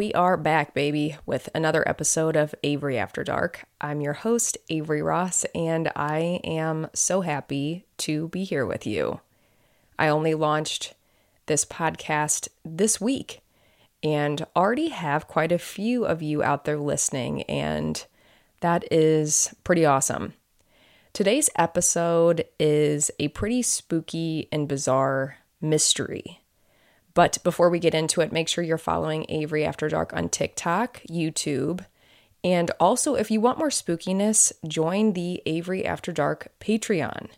We are back, baby, with another episode of Avery After Dark. I'm your host, Avery Ross, and I am so happy to be here with you. I only launched this podcast this week and already have quite a few of you out there listening, and that is pretty awesome. Today's episode is a pretty spooky and bizarre mystery. But before we get into it, make sure you're following Avery After Dark on TikTok, YouTube, and also if you want more spookiness, join the Avery After Dark Patreon.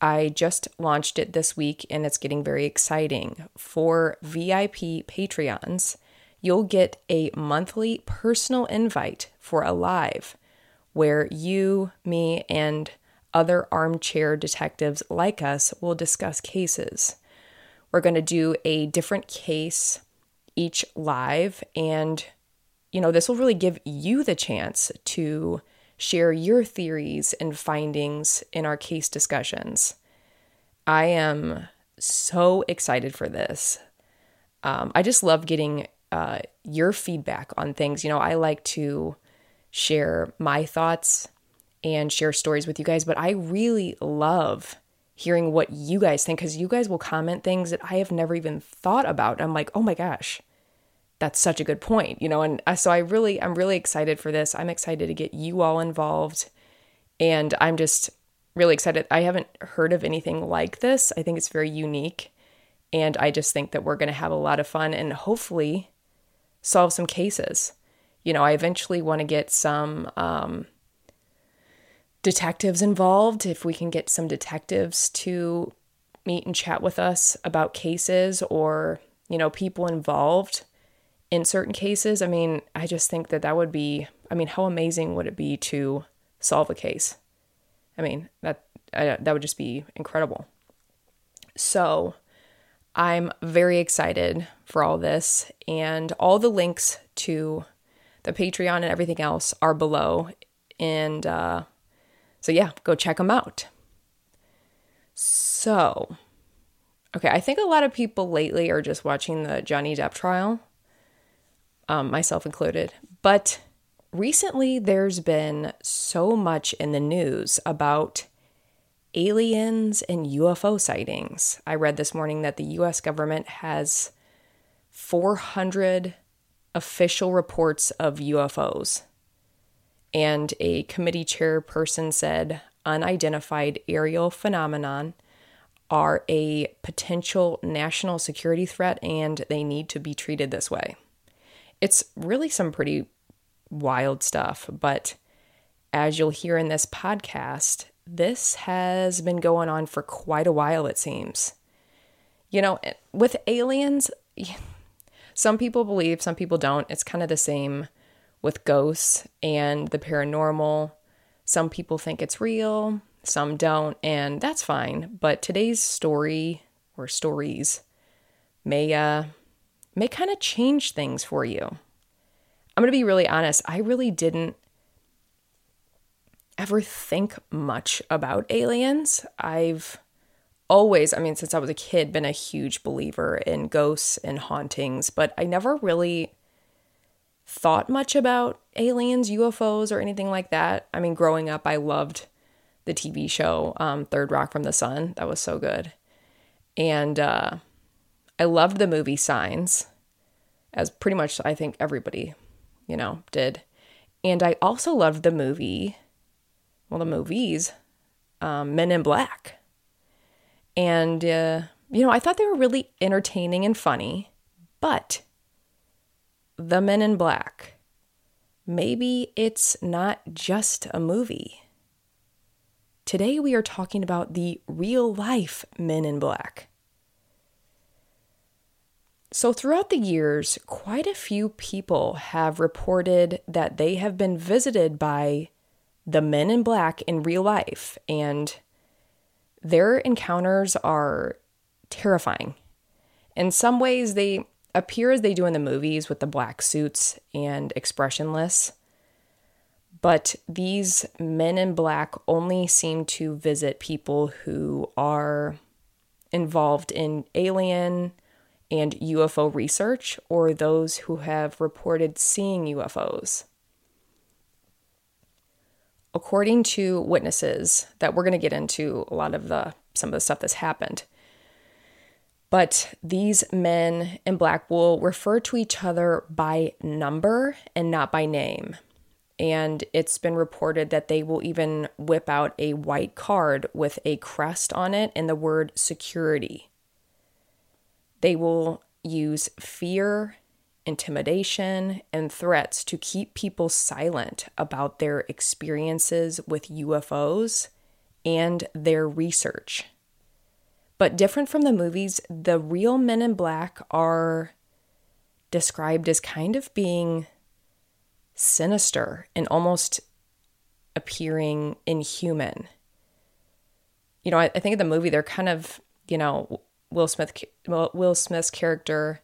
I just launched it this week and it's getting very exciting. For VIP Patreons, you'll get a monthly personal invite for a live where you, me, and other armchair detectives like us will discuss cases. We're going to do a different case each live. And, you know, this will really give you the chance to share your theories and findings in our case discussions. I am so excited for this. Um, I just love getting uh, your feedback on things. You know, I like to share my thoughts and share stories with you guys, but I really love hearing what you guys think because you guys will comment things that I have never even thought about. I'm like, oh my gosh, that's such a good point, you know. And so I really, I'm really excited for this. I'm excited to get you all involved, and I'm just really excited. I haven't heard of anything like this. I think it's very unique, and I just think that we're going to have a lot of fun and hopefully solve some cases. You know, I eventually want to get some. Um, detectives involved, if we can get some detectives to meet and chat with us about cases or, you know, people involved in certain cases. I mean, I just think that that would be, I mean, how amazing would it be to solve a case? I mean, that I, that would just be incredible. So, I'm very excited for all this, and all the links to the Patreon and everything else are below. And uh, so, yeah, go check them out. So, okay, I think a lot of people lately are just watching the Johnny Depp trial, um, myself included. But recently, there's been so much in the news about aliens and UFO sightings. I read this morning that the US government has 400 official reports of UFOs and a committee chairperson said unidentified aerial phenomenon are a potential national security threat and they need to be treated this way. It's really some pretty wild stuff, but as you'll hear in this podcast, this has been going on for quite a while, it seems. You know, with aliens, some people believe, some people don't. It's kind of the same with ghosts and the paranormal. Some people think it's real, some don't, and that's fine. But today's story or stories may uh, may kind of change things for you. I'm going to be really honest, I really didn't ever think much about aliens. I've always, I mean, since I was a kid, been a huge believer in ghosts and hauntings, but I never really thought much about aliens, UFOs, or anything like that. I mean, growing up, I loved the TV show um, Third Rock from the Sun. That was so good. And uh, I loved the movie Signs, as pretty much I think everybody, you know, did. And I also loved the movie, well, the movies, um, Men in Black. And, uh, you know, I thought they were really entertaining and funny, but the Men in Black maybe it's not just a movie. Today, we are talking about the real life Men in Black. So, throughout the years, quite a few people have reported that they have been visited by the men in black in real life, and their encounters are terrifying. In some ways, they appear as they do in the movies with the black suits and expressionless. But these men in black only seem to visit people who are involved in alien and UFO research or those who have reported seeing UFOs. According to witnesses that we're going to get into a lot of the some of the stuff that's happened, but these men in black will refer to each other by number and not by name. And it's been reported that they will even whip out a white card with a crest on it and the word security. They will use fear, intimidation, and threats to keep people silent about their experiences with UFOs and their research. But different from the movies, the real men in black are described as kind of being sinister and almost appearing inhuman. You know, I, I think in the movie they're kind of, you know, Will Smith Will Smith's character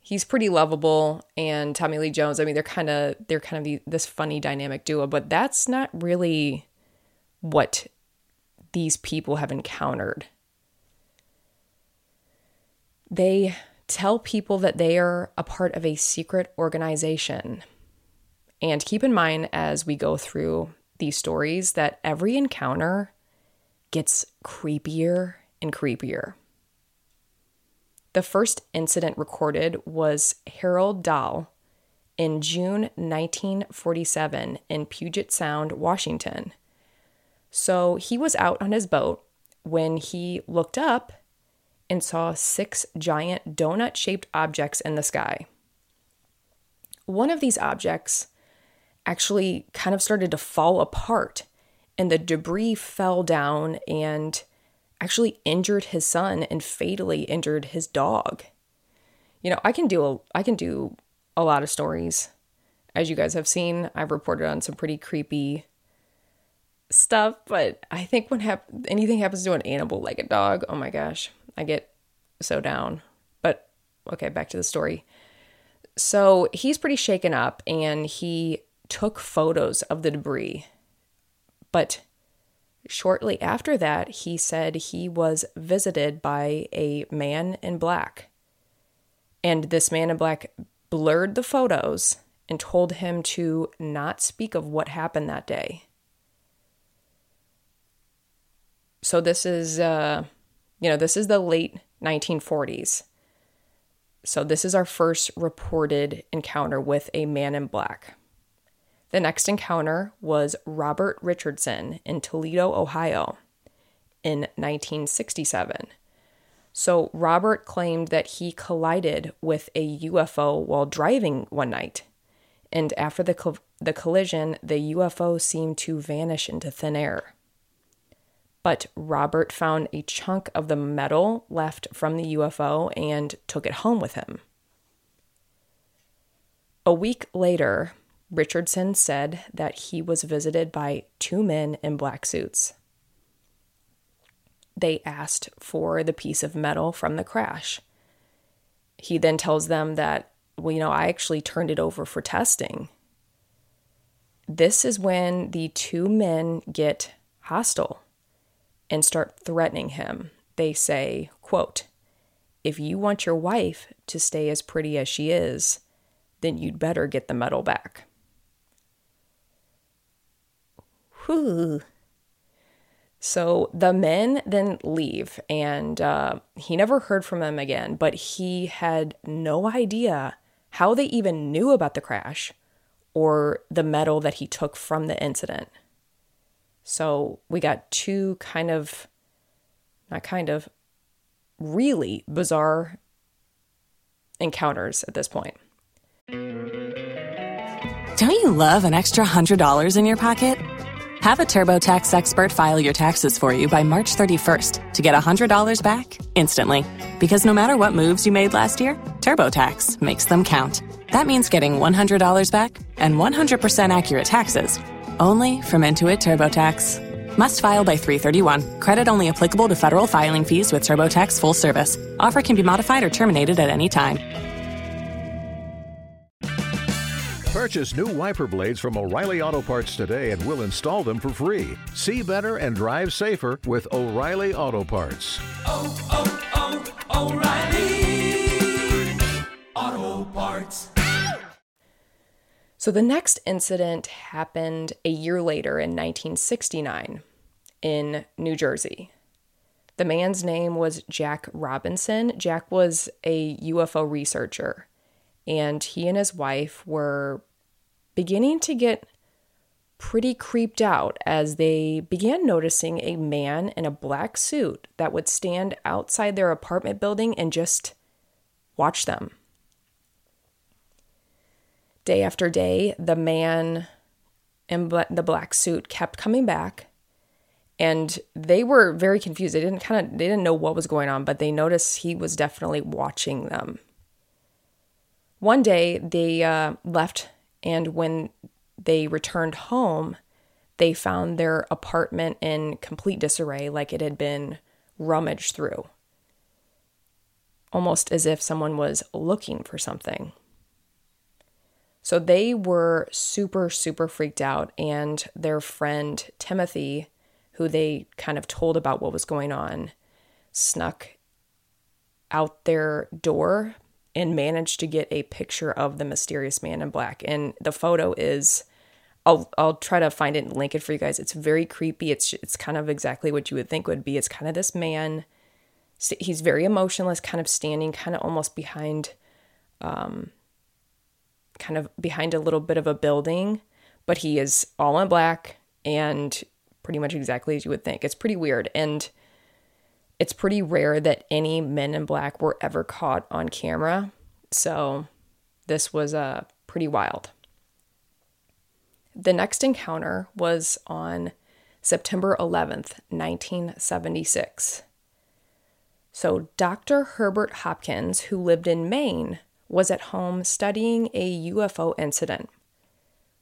he's pretty lovable and Tommy Lee Jones I mean they're kind of they're kind of the, this funny dynamic duo but that's not really what these people have encountered they tell people that they are a part of a secret organization. And keep in mind as we go through these stories that every encounter gets creepier and creepier. The first incident recorded was Harold Dahl in June 1947 in Puget Sound, Washington. So he was out on his boat when he looked up and saw six giant donut shaped objects in the sky. One of these objects actually kind of started to fall apart, and the debris fell down and actually injured his son and fatally injured his dog. You know, I can do a, I can do a lot of stories. As you guys have seen, I've reported on some pretty creepy stuff, but I think when hap- anything happens to an animal like a dog, oh my gosh, I get so down. But okay, back to the story. So he's pretty shaken up and he took photos of the debris. But shortly after that, he said he was visited by a man in black. And this man in black blurred the photos and told him to not speak of what happened that day. So this is uh you know, this is the late 1940s. So, this is our first reported encounter with a man in black. The next encounter was Robert Richardson in Toledo, Ohio in 1967. So, Robert claimed that he collided with a UFO while driving one night. And after the, co- the collision, the UFO seemed to vanish into thin air but Robert found a chunk of the metal left from the UFO and took it home with him. A week later, Richardson said that he was visited by two men in black suits. They asked for the piece of metal from the crash. He then tells them that, well, you know, I actually turned it over for testing. This is when the two men get hostile and start threatening him. They say, quote, if you want your wife to stay as pretty as she is, then you'd better get the metal back. Whew. So the men then leave, and uh, he never heard from them again, but he had no idea how they even knew about the crash or the metal that he took from the incident. So we got two kind of, not kind of, really bizarre encounters at this point. Don't you love an extra $100 in your pocket? Have a TurboTax expert file your taxes for you by March 31st to get $100 back instantly. Because no matter what moves you made last year, TurboTax makes them count. That means getting $100 back and 100% accurate taxes only from Intuit TurboTax. Must file by 331. Credit only applicable to federal filing fees with TurboTax full service. Offer can be modified or terminated at any time. Purchase new wiper blades from O'Reilly Auto Parts today and we'll install them for free. See better and drive safer with O'Reilly Auto Parts. Oh, oh, oh, O'Reilly Auto Parts. So the next incident happened a year later in 1969 in New Jersey. The man's name was Jack Robinson. Jack was a UFO researcher, and he and his wife were beginning to get pretty creeped out as they began noticing a man in a black suit that would stand outside their apartment building and just watch them. Day after day, the man in the black suit kept coming back and they were very confused. They didn't kind of they didn't know what was going on, but they noticed he was definitely watching them. One day they uh, left, and when they returned home, they found their apartment in complete disarray, like it had been rummaged through, almost as if someone was looking for something. So they were super, super freaked out. And their friend Timothy, who they kind of told about what was going on, snuck out their door and managed to get a picture of the mysterious man in black. And the photo is I'll I'll try to find it and link it for you guys. It's very creepy. It's it's kind of exactly what you would think would be. It's kind of this man. He's very emotionless, kind of standing, kind of almost behind um, kind of behind a little bit of a building, but he is all in black and pretty much exactly as you would think. It's pretty weird. And it's pretty rare that any men in black were ever caught on camera. So this was uh, pretty wild. The next encounter was on September 11th, 1976. So, Dr. Herbert Hopkins, who lived in Maine, was at home studying a UFO incident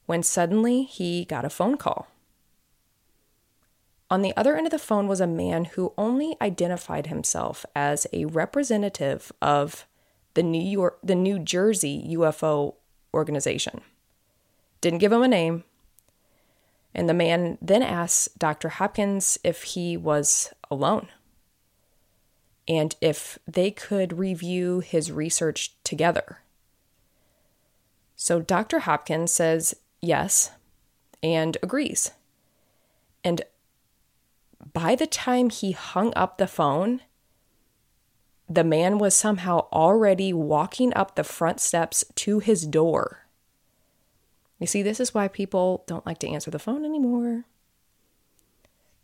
when suddenly he got a phone call. On the other end of the phone was a man who only identified himself as a representative of the New York the New Jersey UFO organization. Didn't give him a name. And the man then asked Dr. Hopkins if he was alone and if they could review his research together. So Dr. Hopkins says yes and agrees. And by the time he hung up the phone, the man was somehow already walking up the front steps to his door. You see, this is why people don't like to answer the phone anymore.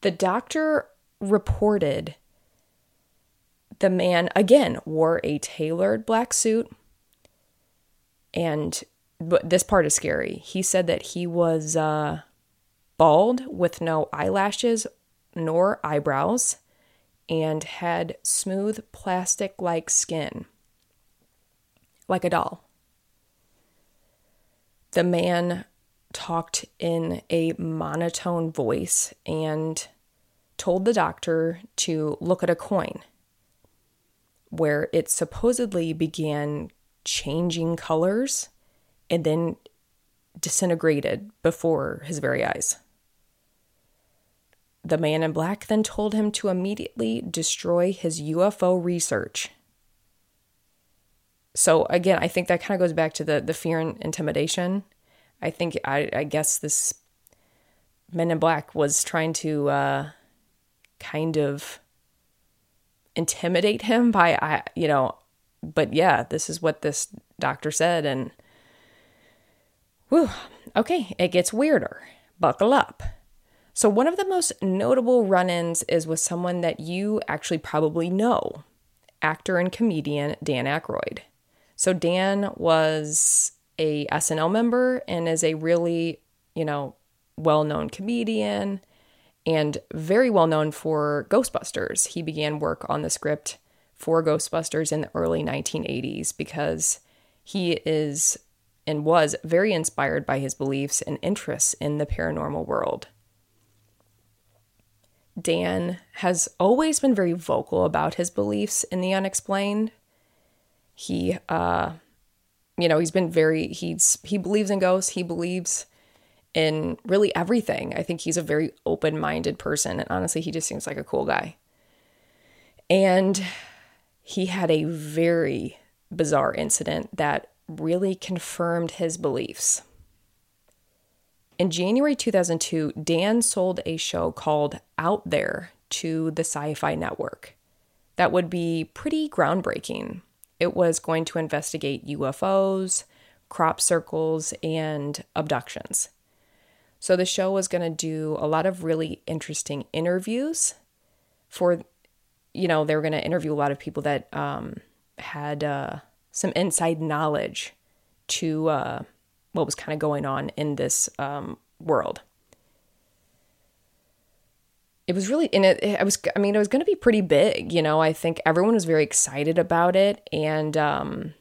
The doctor reported the man, again, wore a tailored black suit. And but this part is scary. He said that he was uh, bald with no eyelashes nor eyebrows and had smooth plastic like skin, like a doll. The man talked in a monotone voice and told the doctor to look at a coin where it supposedly began changing colors and then disintegrated before his very eyes. The man in black then told him to immediately destroy his UFO research. So again, I think that kind of goes back to the the fear and intimidation. I think I, I guess this Men in Black was trying to uh, kind of intimidate him by I you know but yeah this is what this doctor said and whew, okay it gets weirder. Buckle up. So one of the most notable run-ins is with someone that you actually probably know actor and comedian Dan Aykroyd. So Dan was a SNL member and is a really, you know, well-known comedian and very well known for Ghostbusters. He began work on the script for Ghostbusters in the early 1980s because he is and was very inspired by his beliefs and interests in the paranormal world. Dan has always been very vocal about his beliefs in the unexplained. He, uh, you know, he's been very, he's, he believes in ghosts. He believes in really everything. I think he's a very open minded person. And honestly, he just seems like a cool guy. And he had a very bizarre incident that really confirmed his beliefs. In January 2002, Dan sold a show called Out There to the Sci Fi Network. That would be pretty groundbreaking. It was going to investigate UFOs, crop circles, and abductions. So the show was going to do a lot of really interesting interviews for, you know, they were going to interview a lot of people that um, had uh, some inside knowledge to uh, what was kind of going on in this um, world. It was really in it. I was, I mean, it was going to be pretty big. You know, I think everyone was very excited about it, and um,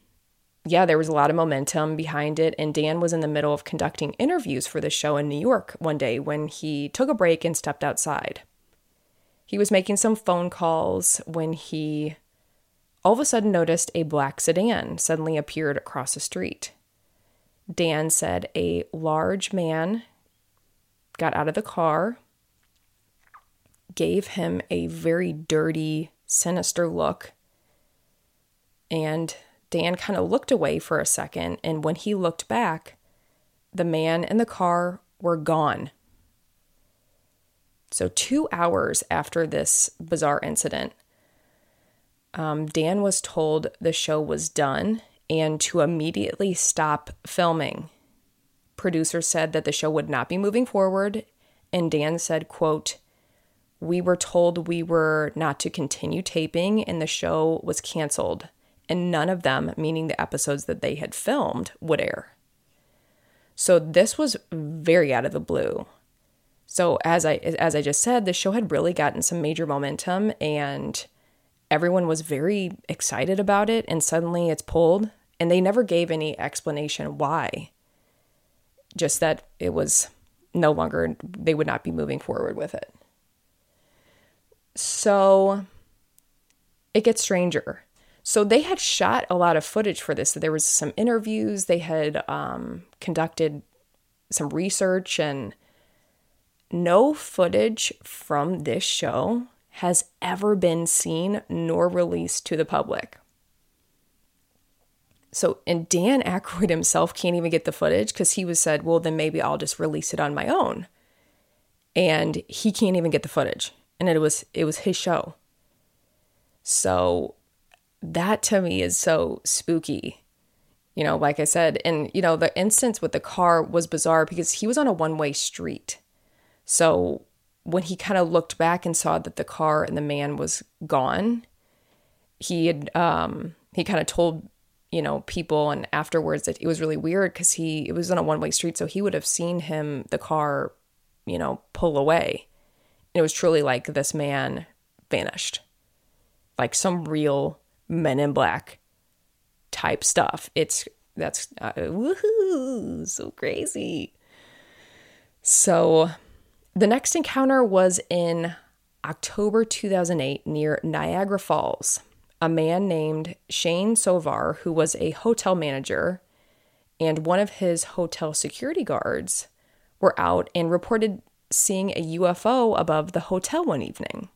yeah, there was a lot of momentum behind it. And Dan was in the middle of conducting interviews for the show in New York one day when he took a break and stepped outside. He was making some phone calls when he all of a sudden noticed a black sedan suddenly appeared across the street. Dan said a large man got out of the car, gave him a very dirty, sinister look, and Dan kind of looked away for a second. And when he looked back, the man and the car were gone. So, two hours after this bizarre incident, um, Dan was told the show was done and to immediately stop filming. Producers said that the show would not be moving forward, and Dan said, quote, we were told we were not to continue taping and the show was canceled, and none of them, meaning the episodes that they had filmed, would air. So this was very out of the blue. So as I as I just said, the show had really gotten some major momentum and everyone was very excited about it and suddenly it's pulled and they never gave any explanation why just that it was no longer they would not be moving forward with it so it gets stranger so they had shot a lot of footage for this so there was some interviews they had um, conducted some research and no footage from this show has ever been seen nor released to the public. So, and Dan Aykroyd himself can't even get the footage because he was said, well, then maybe I'll just release it on my own. And he can't even get the footage. And it was it was his show. So that to me is so spooky. You know, like I said, and you know, the instance with the car was bizarre because he was on a one-way street. So when he kind of looked back and saw that the car and the man was gone, he had um, he kind of told you know people and afterwards that it was really weird because he it was on a one way street, so he would have seen him the car, you know, pull away. And it was truly like this man vanished, like some real Men in Black type stuff. It's that's uh, woohoo, so crazy. So the next encounter was in October 2008 near Niagara Falls. A man named Shane Sovar, who was a hotel manager, and one of his hotel security guards were out and reported seeing a UFO above the hotel one evening.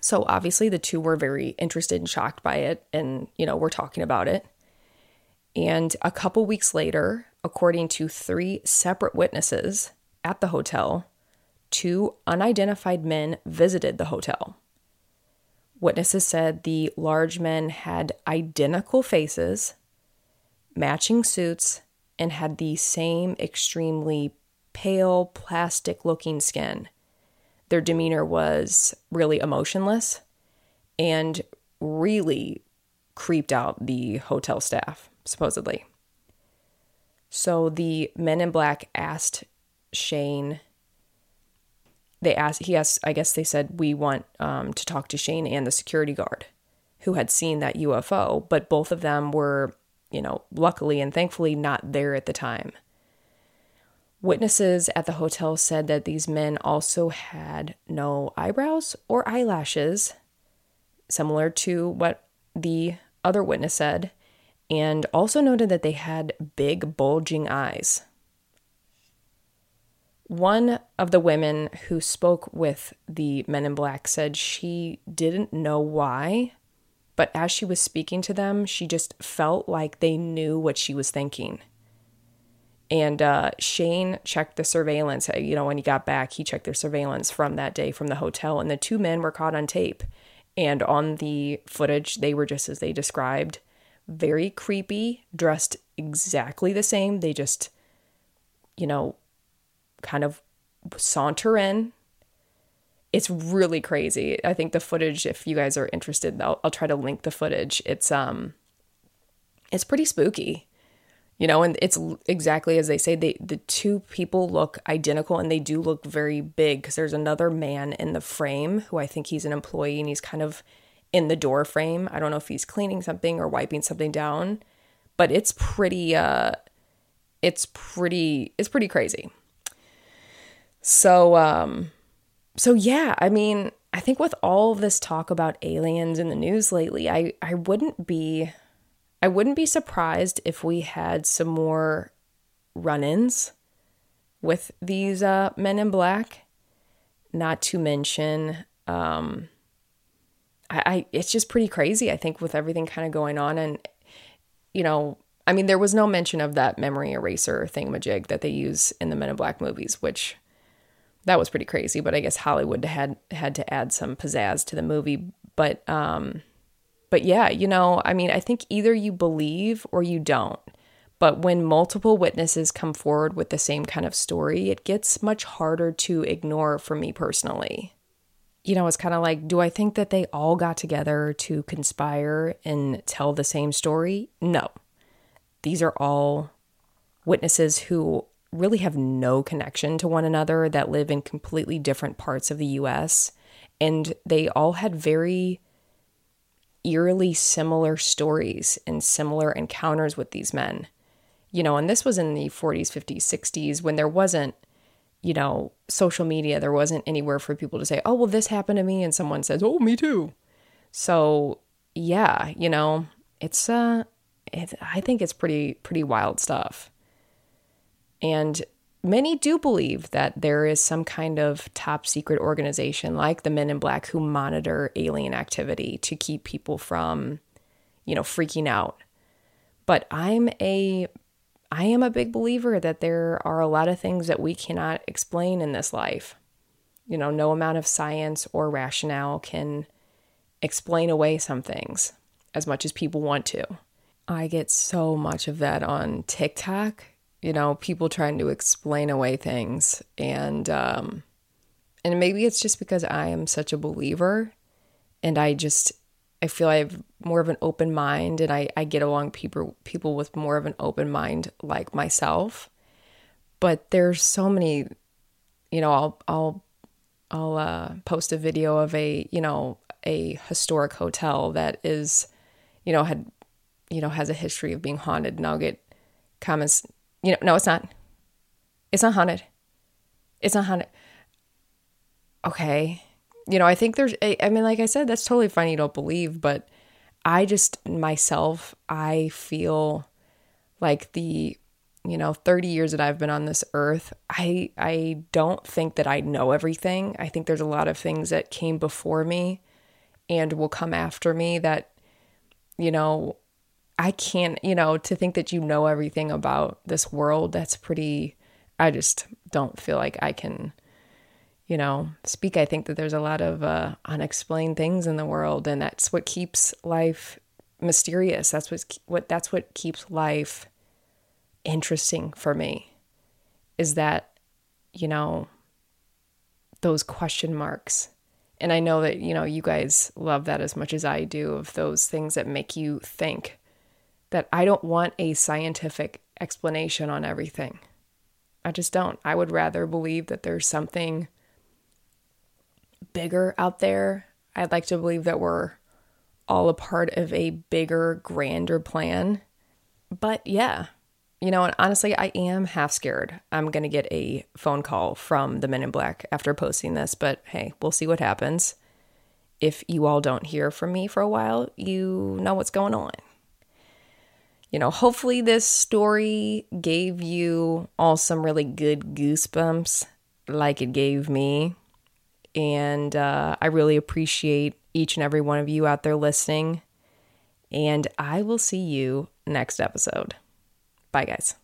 So obviously the two were very interested and shocked by it and you know, we're talking about it. And a couple weeks later, according to three separate witnesses, at the hotel, two unidentified men visited the hotel. Witnesses said the large men had identical faces, matching suits, and had the same extremely pale, plastic looking skin. Their demeanor was really emotionless and really creeped out the hotel staff, supposedly. So the men in black asked Shane. They asked, he asked, I guess they said, we want um, to talk to Shane and the security guard who had seen that UFO, but both of them were, you know, luckily and thankfully not there at the time. Witnesses at the hotel said that these men also had no eyebrows or eyelashes, similar to what the other witness said, and also noted that they had big, bulging eyes. One of the women who spoke with the men in black said she didn't know why, but as she was speaking to them, she just felt like they knew what she was thinking. And uh, Shane checked the surveillance. You know, when he got back, he checked their surveillance from that day from the hotel, and the two men were caught on tape. And on the footage, they were just as they described very creepy, dressed exactly the same. They just, you know, kind of saunter in. It's really crazy. I think the footage, if you guys are interested, I'll, I'll try to link the footage. It's um, it's pretty spooky you know and it's exactly as they say they the two people look identical and they do look very big because there's another man in the frame who i think he's an employee and he's kind of in the door frame. I don't know if he's cleaning something or wiping something down but it's pretty uh it's pretty it's pretty crazy. So um so yeah i mean i think with all this talk about aliens in the news lately i i wouldn't be I wouldn't be surprised if we had some more run ins with these uh, men in black. Not to mention, um, I, I it's just pretty crazy. I think with everything kind of going on, and you know, I mean, there was no mention of that memory eraser thingamajig that they use in the Men in Black movies, which that was pretty crazy. But I guess Hollywood had had to add some pizzazz to the movie. But um, but yeah, you know, I mean, I think either you believe or you don't. But when multiple witnesses come forward with the same kind of story, it gets much harder to ignore for me personally. You know, it's kind of like, do I think that they all got together to conspire and tell the same story? No. These are all witnesses who really have no connection to one another that live in completely different parts of the US. And they all had very eerily similar stories and similar encounters with these men. You know, and this was in the 40s, 50s, 60s when there wasn't, you know, social media. There wasn't anywhere for people to say, oh, well, this happened to me. And someone says, oh, me too. So, yeah, you know, it's, uh, it, I think it's pretty, pretty wild stuff. And many do believe that there is some kind of top secret organization like the Men in Black who monitor alien activity to keep people from, you know, freaking out. But I'm a I am a big believer that there are a lot of things that we cannot explain in this life. You know, no amount of science or rationale can explain away some things as much as people want to. I get so much of that on TikTok you know, people trying to explain away things. And, um, and maybe it's just because I am such a believer and I just, I feel I have more of an open mind and I, I get along people, people with more of an open mind like myself. But there's so many, you know, I'll, I'll, I'll uh, post a video of a, you know, a historic hotel that is, you know, had, you know, has a history of being haunted and I'll get comments you know, no, it's not. It's not haunted. It's not haunted. Okay. You know, I think there's, I mean, like I said, that's totally fine. You don't believe, but I just, myself, I feel like the, you know, 30 years that I've been on this earth, I, I don't think that I know everything. I think there's a lot of things that came before me and will come after me that, you know, I can't, you know, to think that you know everything about this world, that's pretty, I just don't feel like I can, you know, speak. I think that there's a lot of uh, unexplained things in the world, and that's what keeps life mysterious. That's what, what, that's what keeps life interesting for me is that, you know, those question marks. And I know that, you know, you guys love that as much as I do of those things that make you think that I don't want a scientific explanation on everything. I just don't. I would rather believe that there's something bigger out there. I'd like to believe that we're all a part of a bigger, grander plan. But yeah, you know, and honestly, I am half scared. I'm going to get a phone call from the Men in Black after posting this, but hey, we'll see what happens. If you all don't hear from me for a while, you know what's going on. You know, hopefully, this story gave you all some really good goosebumps like it gave me. And uh, I really appreciate each and every one of you out there listening. And I will see you next episode. Bye, guys.